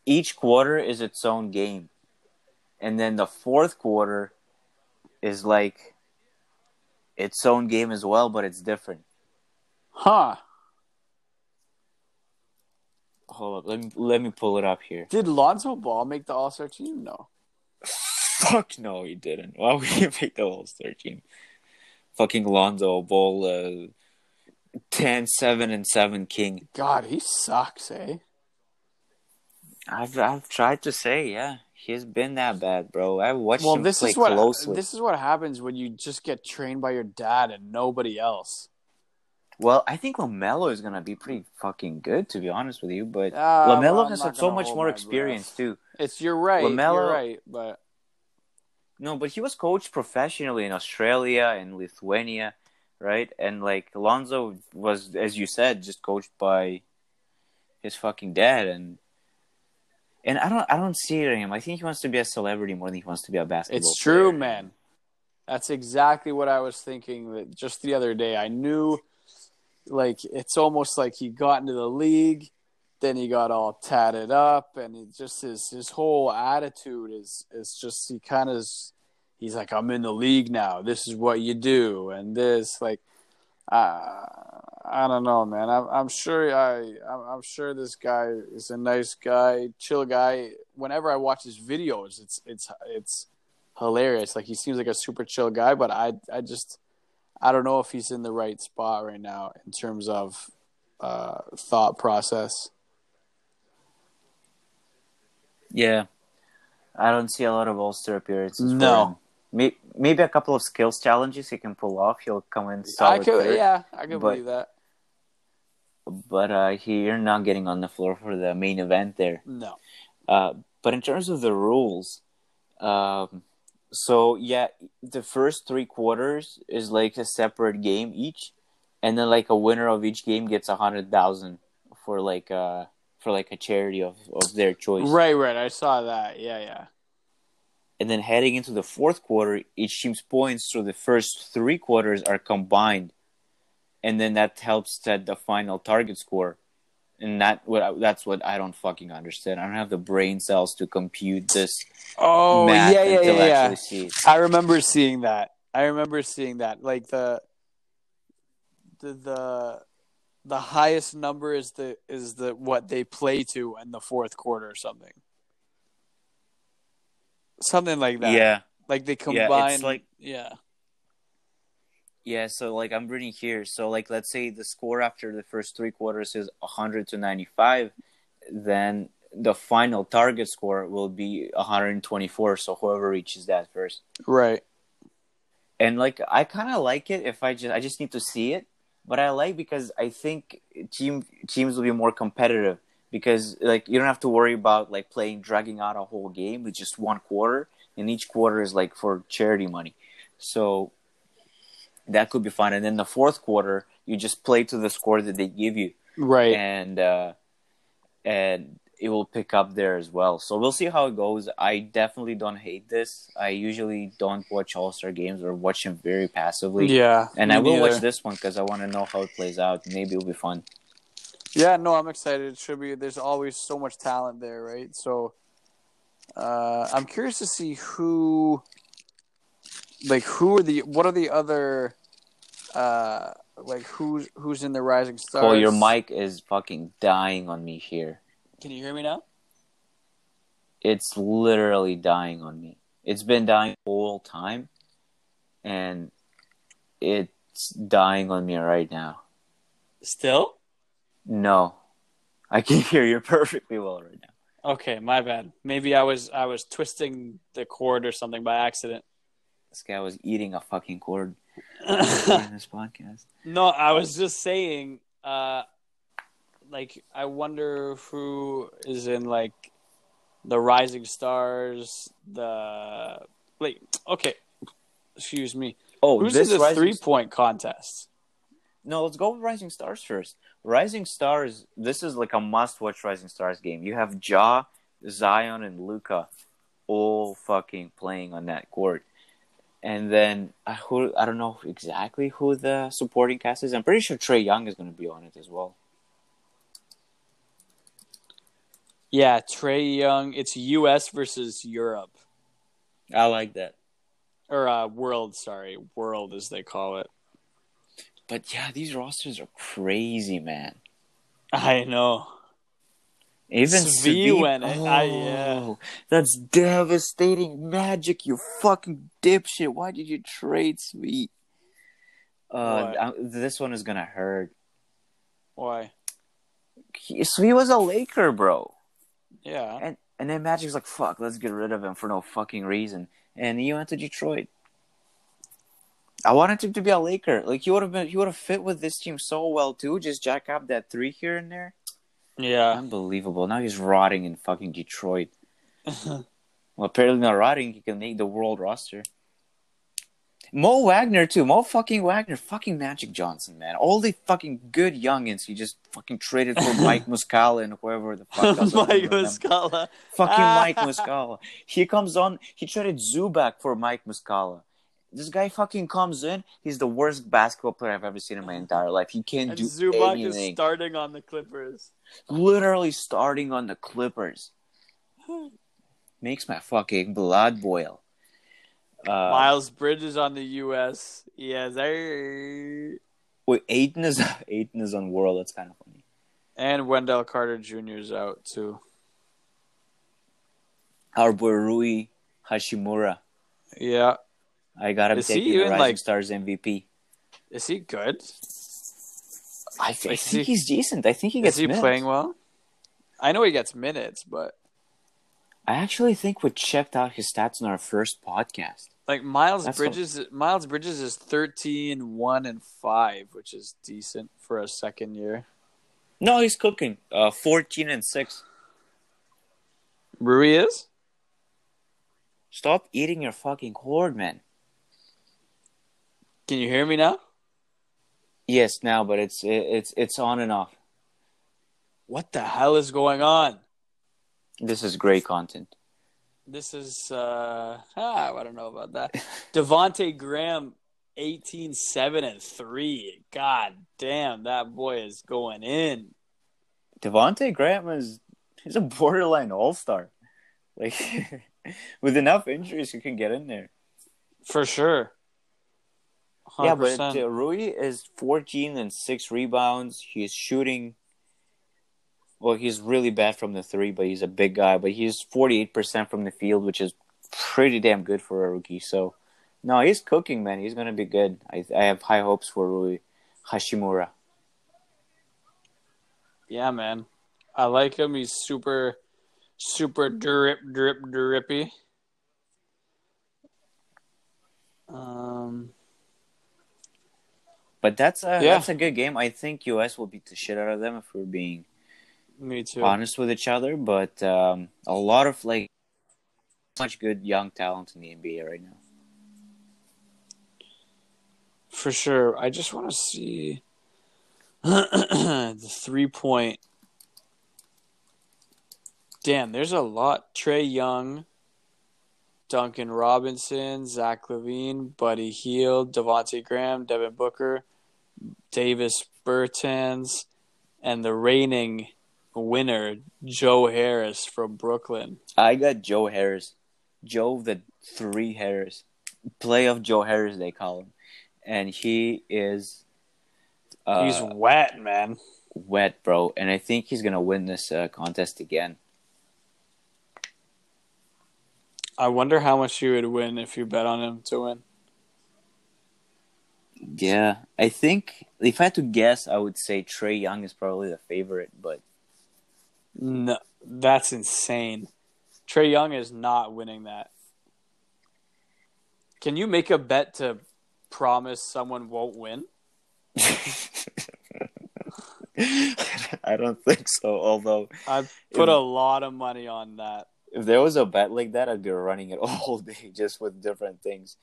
Each quarter is its own game. And then the fourth quarter is like its own game as well, but it's different. Huh. Hold up, let me let me pull it up here. Did Lonzo Ball make the All Star team? No. Fuck no, he didn't. Why would he <laughs> make the All Star team? Fucking Lonzo Ball, uh, 10, 7, and 7 king. God, he sucks, eh? I've I've tried to say, yeah, he's been that bad, bro. I watched Well, him this play is what closely. this is what happens when you just get trained by your dad and nobody else. Well, I think Lamelo is gonna be pretty fucking good, to be honest with you. But Ah, Lamelo well, has had so much more experience breath. too. It's you're right. LaMelo- You're right, but No, but he was coached professionally in Australia and Lithuania, right? And like Alonzo was, as you said, just coached by his fucking dad, and and I don't, I don't see it in him. I think he wants to be a celebrity more than he wants to be a basketball. Player. It's true, player. man. That's exactly what I was thinking. That just the other day, I knew, like it's almost like he got into the league, then he got all tatted up, and he just his his whole attitude is is just he kind of he's like I'm in the league now. This is what you do, and this like. Uh, I don't know, man. I'm, I'm sure I, I'm, sure this guy is a nice guy, chill guy. Whenever I watch his videos, it's, it's, it's hilarious. Like he seems like a super chill guy, but I, I just, I don't know if he's in the right spot right now in terms of uh, thought process. Yeah, I don't see a lot of All Star appearances. No. Maybe a couple of skills challenges he can pull off. He'll come in solid. I could, third. yeah, I could but- believe that. but uh, he, you're not getting on the floor for the main event there. No. Uh, but in terms of the rules, um, so yeah, the first three quarters is like a separate game each, and then like a winner of each game gets a hundred thousand for like uh for like a charity of, of their choice. Right, right. I saw that. Yeah, yeah. And then heading into the fourth quarter, each team's points through the first three quarters are combined, and then that helps set the final target score. And that what that's what I don't fucking understand. I don't have the brain cells to compute this Oh, math yeah, yeah, yeah, I yeah. actually see it. I remember seeing that. I remember seeing that. Like the the the the highest number is the is the what they play to in the fourth quarter or something. Something like that. Yeah, Like they Yeah, combine it's like- yeah. yeah. So like I'm reading here. So like let's say the score after the first three quarters is 100 to 95, then the final target score will be 124. So whoever reaches that first. Right. and like I kind of like it if I just I just need to see it, but I like because I think team teams will be more competitive because like you don't have to worry about like playing dragging out a whole game with just one quarter, and each quarter is like for charity money, so that could be fun. And then the fourth quarter, you just play to the score that they give you, Right. and uh, and it will pick up there as well. So we'll see how it goes. I definitely don't hate this. I usually don't watch All Star games or watch them very passively. yeah. And I will neither. watch this one because I want to know how it plays out. Maybe it'll be fun. Yeah, no, I'm excited. It should be. There's always so much talent there, right? So, uh, I'm curious to see who, like, who are the what are the other, uh, like who's who's in the Rising Stars? Oh, your mic is fucking dying on me here. Can you hear me now? It's literally dying on me. It's been dying all time, and it's dying on me right now. Still? No, I can <laughs> hear you perfectly well right now. Okay, my bad. Maybe I was I was twisting the cord or something by accident. This guy was eating a fucking cord during <laughs> this podcast. No, I was just saying, uh, like, I wonder who is in like the Rising Stars. The wait, okay, excuse me. Oh, Who's this in the three point contest? No, let's go with Rising Stars first. Rising Stars, this is like a must-watch Rising Stars game. You have Ja, Zion, and Luka all fucking playing on that court. And then uh, who I don't know exactly who the supporting cast is. I'm pretty sure Trae Young is going to be on it as well. Yeah, Trae Young. It's U.S. versus Europe I like that. or uh, World. Sorry, World as they call it. But yeah, these rosters are crazy, man. I know. Even Svi Svi- went it. Oh, I- yeah. that's devastating magic, you fucking dipshit. Why did you trade Sweet? Uh, I- this one is gonna hurt. Why? Sweet was a Laker, bro, Yeah. and and then Magic's like, "Fuck, let's get rid of him for no fucking reason," and he went to Detroit. I wanted him to be a Laker. Like he would have been, he would have fit with this team so well too. Just jack up that three here and there. Yeah. Unbelievable. Now he's rotting in fucking Detroit. <laughs> Well, apparently not rotting. He can make the world roster. Mo Wagner too. Mo fucking Wagner. Fucking Magic Johnson, man. All the fucking good youngins he just fucking traded for <laughs> Mike Muscala and whoever the fuck. <laughs> Mike. Muscala. Fucking Mike Muscala. He comes on. He traded Zubac for Mike Muscala. This guy fucking comes in. He's the worst basketball player I've ever seen in my entire life. He can't And do Zubac anything. is starting on the Clippers. Literally starting on the Clippers. <sighs> Makes my fucking blood boil. Uh, Miles Bridges on the U.S. Yes, sir. wait, Ayton is <laughs> Ayton is on World. That's kind of funny. And Wendell Carter Jr. is out too. Our boy Rui Hachimura. Yeah. I got him Is taking the Rising like- Stars MVP. Is he good? I, I think he- he's decent. I think he gets. Minutes. Is he minutes. playing well? I know he gets minutes, but I actually think we checked out his stats in our first podcast. like Miles That's Bridges, Miles Bridges is 13, 1, and 5, which is decent for a second year. No, he's cooking. Uh, fourteen and six. Rui is. Stop eating your fucking cord, man. Can you hear me now? Yes, now, but it's it's it's on and off. What the hell is going on? This is great content. This is uh ah, I don't know about that. <laughs> Devonte Graham 18 7 and 3. God damn, that boy is going in. Devonte Graham is he's a borderline all star. Like <laughs> with enough injuries, you can get in there. For sure. 100%. Yeah, but uh, Rui is 14 and six rebounds. He's shooting. Well, he's really bad from the three, but he's a big guy. But he's 48% from the field, which is pretty damn good for a rookie. So, no, he's cooking, man. He's gonna be good. I I have high hopes for Rui Hachimura. Yeah, man. I like him. He's super, super drip, drip, drippy. Um, But that's a Yeah. that's a good game. I think US will beat the shit out of them if we're being me too. honest with each other. But um, a lot of like much good young talent in the NBA right now. For sure. I just want to see <clears throat> the three point. Damn, there's a lot. Trae Young, Duncan Robinson, Zach LaVine, Buddy Hield, Devonte' Graham, Devin Booker, Davis Bertans, and the reigning winner, Joe Harris from Brooklyn. I got Joe Harris, Joe the three Harris, play of Joe Harris they call him, and he is uh, He's wet, man. wet, bro. And I think he's gonna win this uh, contest again. I wonder how much you would win if you bet on him to win. Yeah, I think if I had to guess, I would say Trae Young is probably the favorite, but No, that's insane. Trae Young is not winning that. Can you make a bet to promise someone won't win? <laughs> I don't think so. Although I put a lot of money on that. if there was a bet like that, I'd be running it <laughs> all day just with different things.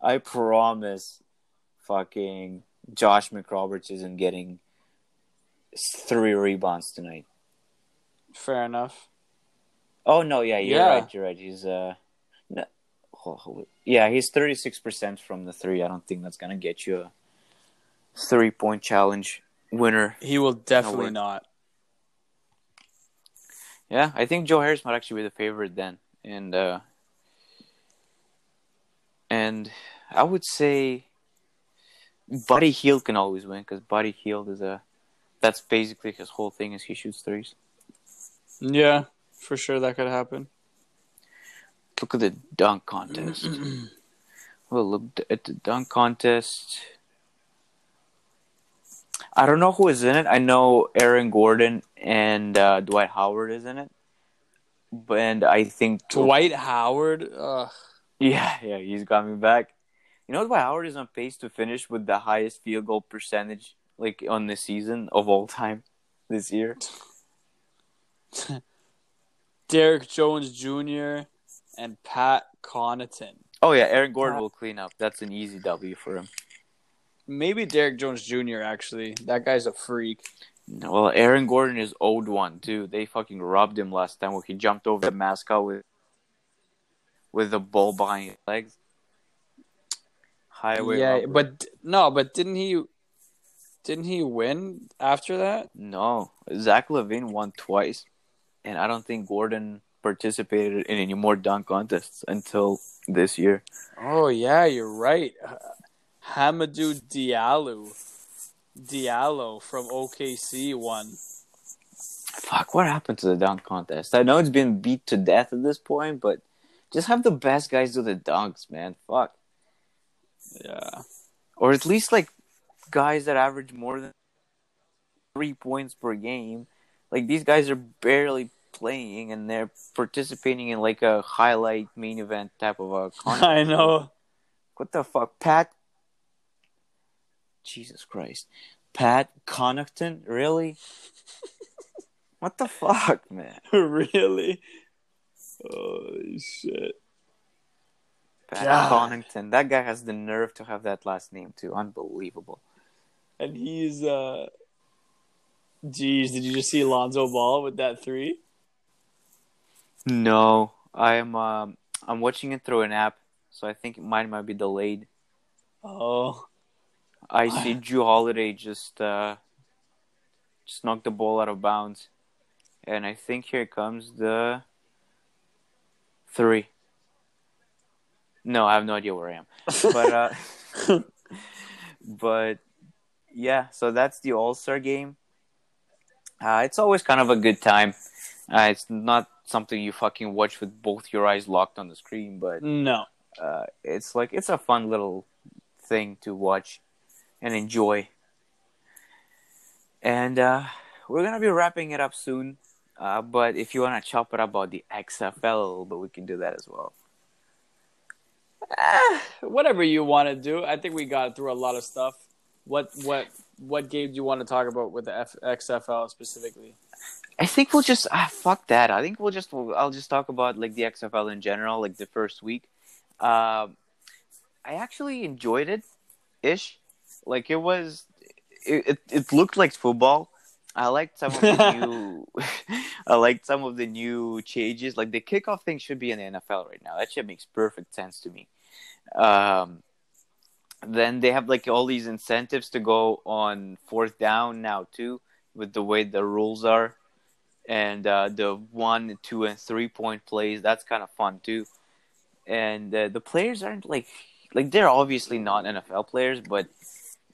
I promise, fucking Josh McRoberts isn't getting three rebounds tonight. Fair enough. Oh no, yeah, you're Yeah. right. You're right. He's uh, no, oh, yeah, he's thirty six percent from the three. I don't think that's gonna get you a three point challenge winner. He will definitely not. Yeah, I think Joe Harris might actually be the favorite then, and uh, and I would say Buddy Hield can always win because Buddy Hield is a that's basically his whole thing is he shoots threes. Yeah, for sure that could happen. Look at the dunk contest. <clears throat> we'll look at the dunk contest. I don't know who is in it. I know Aaron Gordon and uh, Dwight Howard is in it, but and I think Dwight Howard. Ugh. Yeah, yeah, he's coming back. You know, Dwight Howard is on pace to finish with the highest field goal percentage like on the season of all time this year. <laughs> Derrick Jones Jr. and Pat Connaughton. Oh yeah, Aaron Gordon will clean up. That's an easy W for him. Maybe Derrick Jones Jr. Actually, that guy's a freak. No, well, Aaron Gordon is old one too. They fucking robbed him last time when he jumped over the mascot with with the ball behind his legs. Highway. yeah, robbery. but no, but didn't he? Didn't he win after that? no, Zach LaVine won twice, and I don't think Gordon participated in any more dunk contests until this year. Oh yeah, you're right. Hamidou Diallo, Diallo from OKC won. Fuck, what happened to the dunk contest? I know it's been beat to death at this point, but just have the best guys do the dunks, man. Fuck. Yeah, Or at least like guys that average more than three points per game. Like these guys are barely playing and they're participating in like a highlight main event type of a contest. <laughs> I know. What the fuck, Pat? Jesus Christ, Pat Connaughton, really? <laughs> what the fuck, man? <laughs> really? Holy shit. Pat God. Connaughton. That guy has the nerve to have that last name too. Unbelievable. And he's uh Jeez, did you just see Lonzo Ball with that three? No, I am. Um, I'm watching it through an app, so I think mine might be delayed. Oh. I see <sighs> Jrue Holiday just uh, just knock the ball out of bounds, and I think here comes the three. No, I have no idea where I am, but uh, <laughs> <laughs> but yeah. So that's the All Star game. Uh, it's always kind of a good time. Uh, it's not something you fucking watch with both your eyes locked on the screen, but no. uh, it's like it's a fun little thing to watch and enjoy. And uh, we're gonna be wrapping it up soon. Uh, but if you wanna chop it up about the XFL, but we can do that as well. Eh, whatever you want to do. I think we got through a lot of stuff. What what what game do you want to talk about with the F- XFL specifically? I think we'll just ah, fuck that. I think we'll just I'll just talk about like the XFL in general, like the first week. Um, I actually enjoyed it, ish. Like it was, it, it it looked like football. I liked some of the <laughs> new, <laughs> I liked some of the new changes. Like the kickoff thing should be in the NFL right now. That shit makes perfect sense to me. Um, then they have like all these incentives to go on fourth down now too, with the way the rules are, and uh, the one, two, and three point plays. That's kind of fun too. And uh, the players aren't like like they're obviously not NFL players, but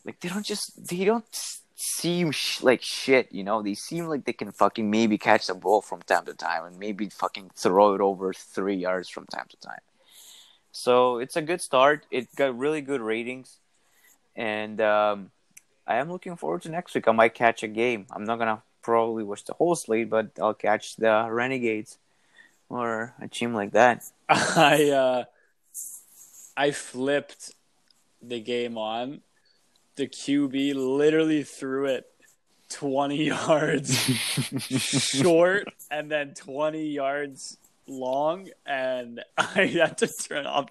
like they don't just they don't seem sh- like shit. You know, they seem like they can fucking maybe catch the ball from time to time and maybe fucking throw it over three yards from time to time. So it's a good start. It got really good ratings, and um, I am looking forward to next week. I might catch a game. I'm not gonna probably watch the whole slate, but I'll catch the Renegades or a team like that. <laughs> I uh, I flipped the game on. The QB literally threw it twenty <laughs> yards <laughs> short and then twenty yards long, and <laughs> I had to turn off.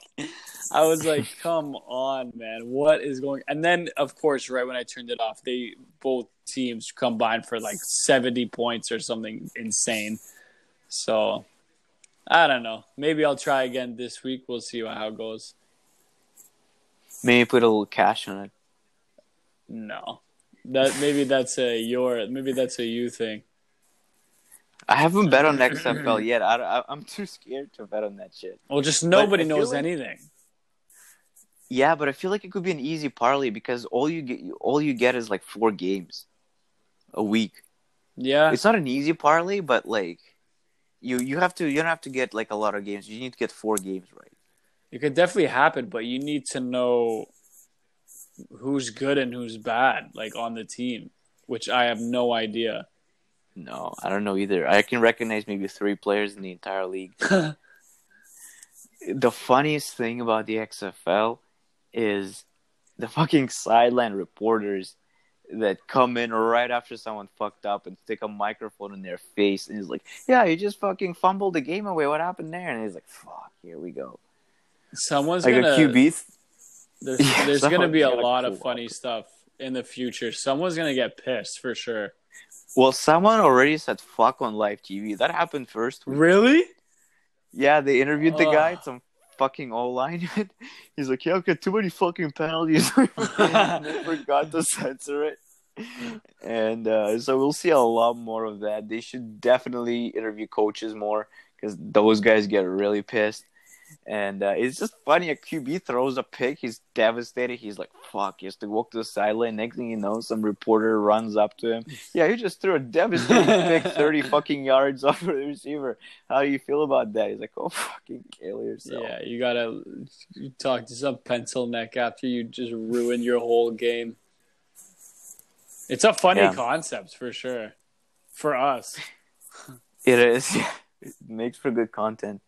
I was like, <laughs> "Come on, man! What is going?" And then, of course, right when I turned it off, they both teams combined for like seventy points or something insane. So I don't know. Maybe I'll try again this week. We'll see how it goes. Maybe put a little cash on it. No, that maybe that's a your maybe that's a you thing. I haven't bet on XFL <laughs> yet. I, I, I'm too scared to bet on that shit. Well, just nobody knows like- anything. Yeah, but I feel like it could be an easy parlay because all you get, all you get is like four games a week. Yeah, It's not an easy parlay, but like you you have to you don't have to get like a lot of games. You need to get four games right. it could definitely happen, but you need to know who's good and who's bad, like on the team, which I have no idea. No, I don't know either. I can recognize maybe three players in the entire league. <laughs> the funniest thing about the XFL is the fucking sideline reporters that come in right after someone fucked up and stick a microphone in their face and he's like, "Yeah, you just fucking fumbled the game away. What happened there?" And he's like, "Fuck, here we go." Someone's Like gonna a QB. th- there's, <laughs> Yeah, there's gonna be a lot of funny off. stuff in the future. Someone's gonna get pissed for sure. Well, someone already said "fuck" on live TV. That happened first. week. Really? Yeah, they interviewed the guy. Ugh. Some fucking O line. <laughs> He's like, "Yeah, I've got too many fucking penalties." and <laughs> they forgot to censor it. And uh, so we'll see a lot more of that. They should definitely interview coaches more because those guys get really pissed. And uh, it's just funny. A QB throws a pick. He's devastated. He's like, "Fuck!" He has to walk to the sideline. Next thing you know, some reporter runs up to him. <laughs> Yeah, you just threw a devastating pick, <laughs> thirty fucking yards <laughs> off of the receiver. How do you feel about that? He's like, "Oh, fucking kill yourself." Yeah, you gotta talk to some pencil neck after you just ruin your whole game. It's a funny Yeah. concept for sure, for us. It is. It makes for good content.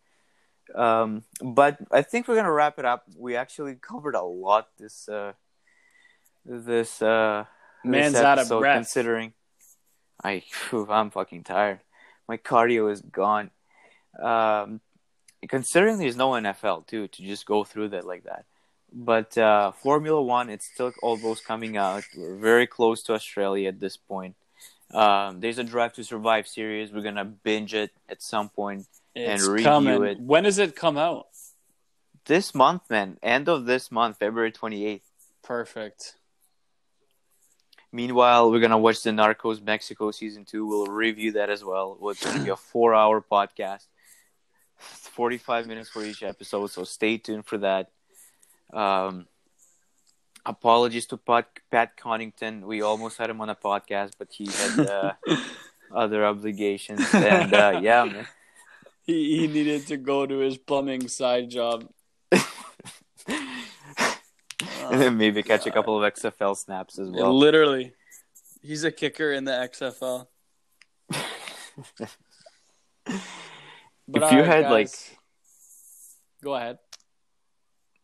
Um, but I think we're gonna wrap it up. We actually covered a lot this uh, this uh, Man's this out of episode, breath. Considering, I, I'm fucking tired. My cardio is gone. Um, considering there's no NFL too to just go through that like that. But uh, Formula One, it's still almost coming out. We're very close to Australia at this point. Um, there's a Drive to Survive series. We're gonna binge it at some point It's review coming. it. When does it come out? this month, man. End of this month, February 28th. Perfect. Meanwhile, we're gonna watch the Narcos Mexico season two. We'll review that as well. It's gonna be a four-hour podcast, forty-five minutes for each episode. So stay tuned for that. Um, apologies to Pat, Pat Connaughton. We almost had him on a podcast, but he had uh, <laughs> other obligations. And uh, yeah, man. He, he needed to go to his plumbing side job. <laughs> and then maybe catch a oh, couple of XFL snaps as well. Literally, he's a kicker in the XFL. <laughs> But If you alright, had, guys. like- go ahead.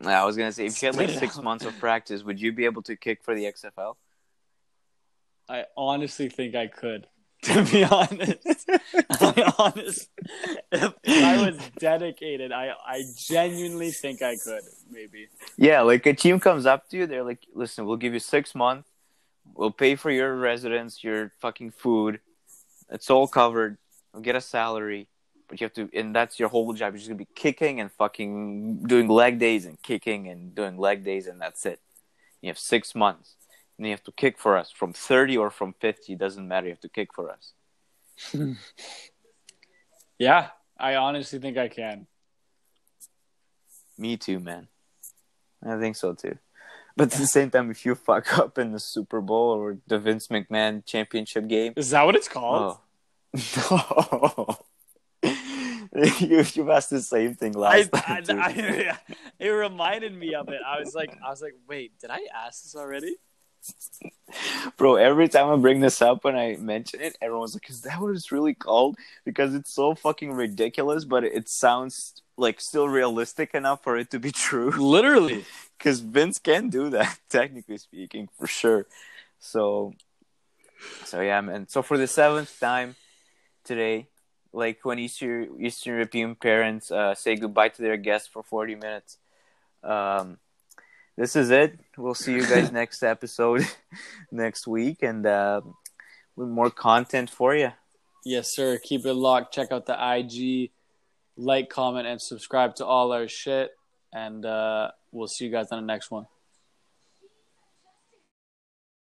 I was gonna say, if you had like six months of practice, would you be able to kick for the XFL? I honestly think I could. To be honest, <laughs> I honest. If I was dedicated, I I genuinely think I could. Maybe. Yeah, like a team comes up to you, they're like, "Listen, we'll give you six months. We'll pay for your residence, your fucking food. It's all covered. We'll get a salary, but you have to, and that's your whole job. You're just gonna be kicking and fucking doing leg days and kicking and doing leg days, and that's it. You have six months, and you have to kick for us from thirty or from fifty. Doesn't matter. You have to kick for us. <laughs> Yeah, I honestly think I can. Me too, man. I think so too. But at the same time, if you fuck <laughs> up in the Super Bowl or the Vince McMahon championship game, Is that what it's called? oh. <laughs> no. you, you asked the same thing last I, time. too. I- it reminded me of it. I was like, I was like, wait, did I ask this already? <laughs> Bro, every time I bring this up and I mention it, everyone's like, is that what it's really called? Because it's so fucking ridiculous, but it sounds like still realistic enough for it to be true. <laughs> Literally. because Vince can do that, <laughs> technically speaking, for sure. So, so yeah, man. So for the seventh time today, like when Eastern Eastern European parents uh, say goodbye to their guests for forty minutes, um, this is it. We'll see you guys <laughs> next episode <laughs> next week, and uh, with more content for you. Yes, sir. Keep it locked. Check out the IG. Like, comment, and subscribe to all our shit. And uh, we'll see you guys on the next one.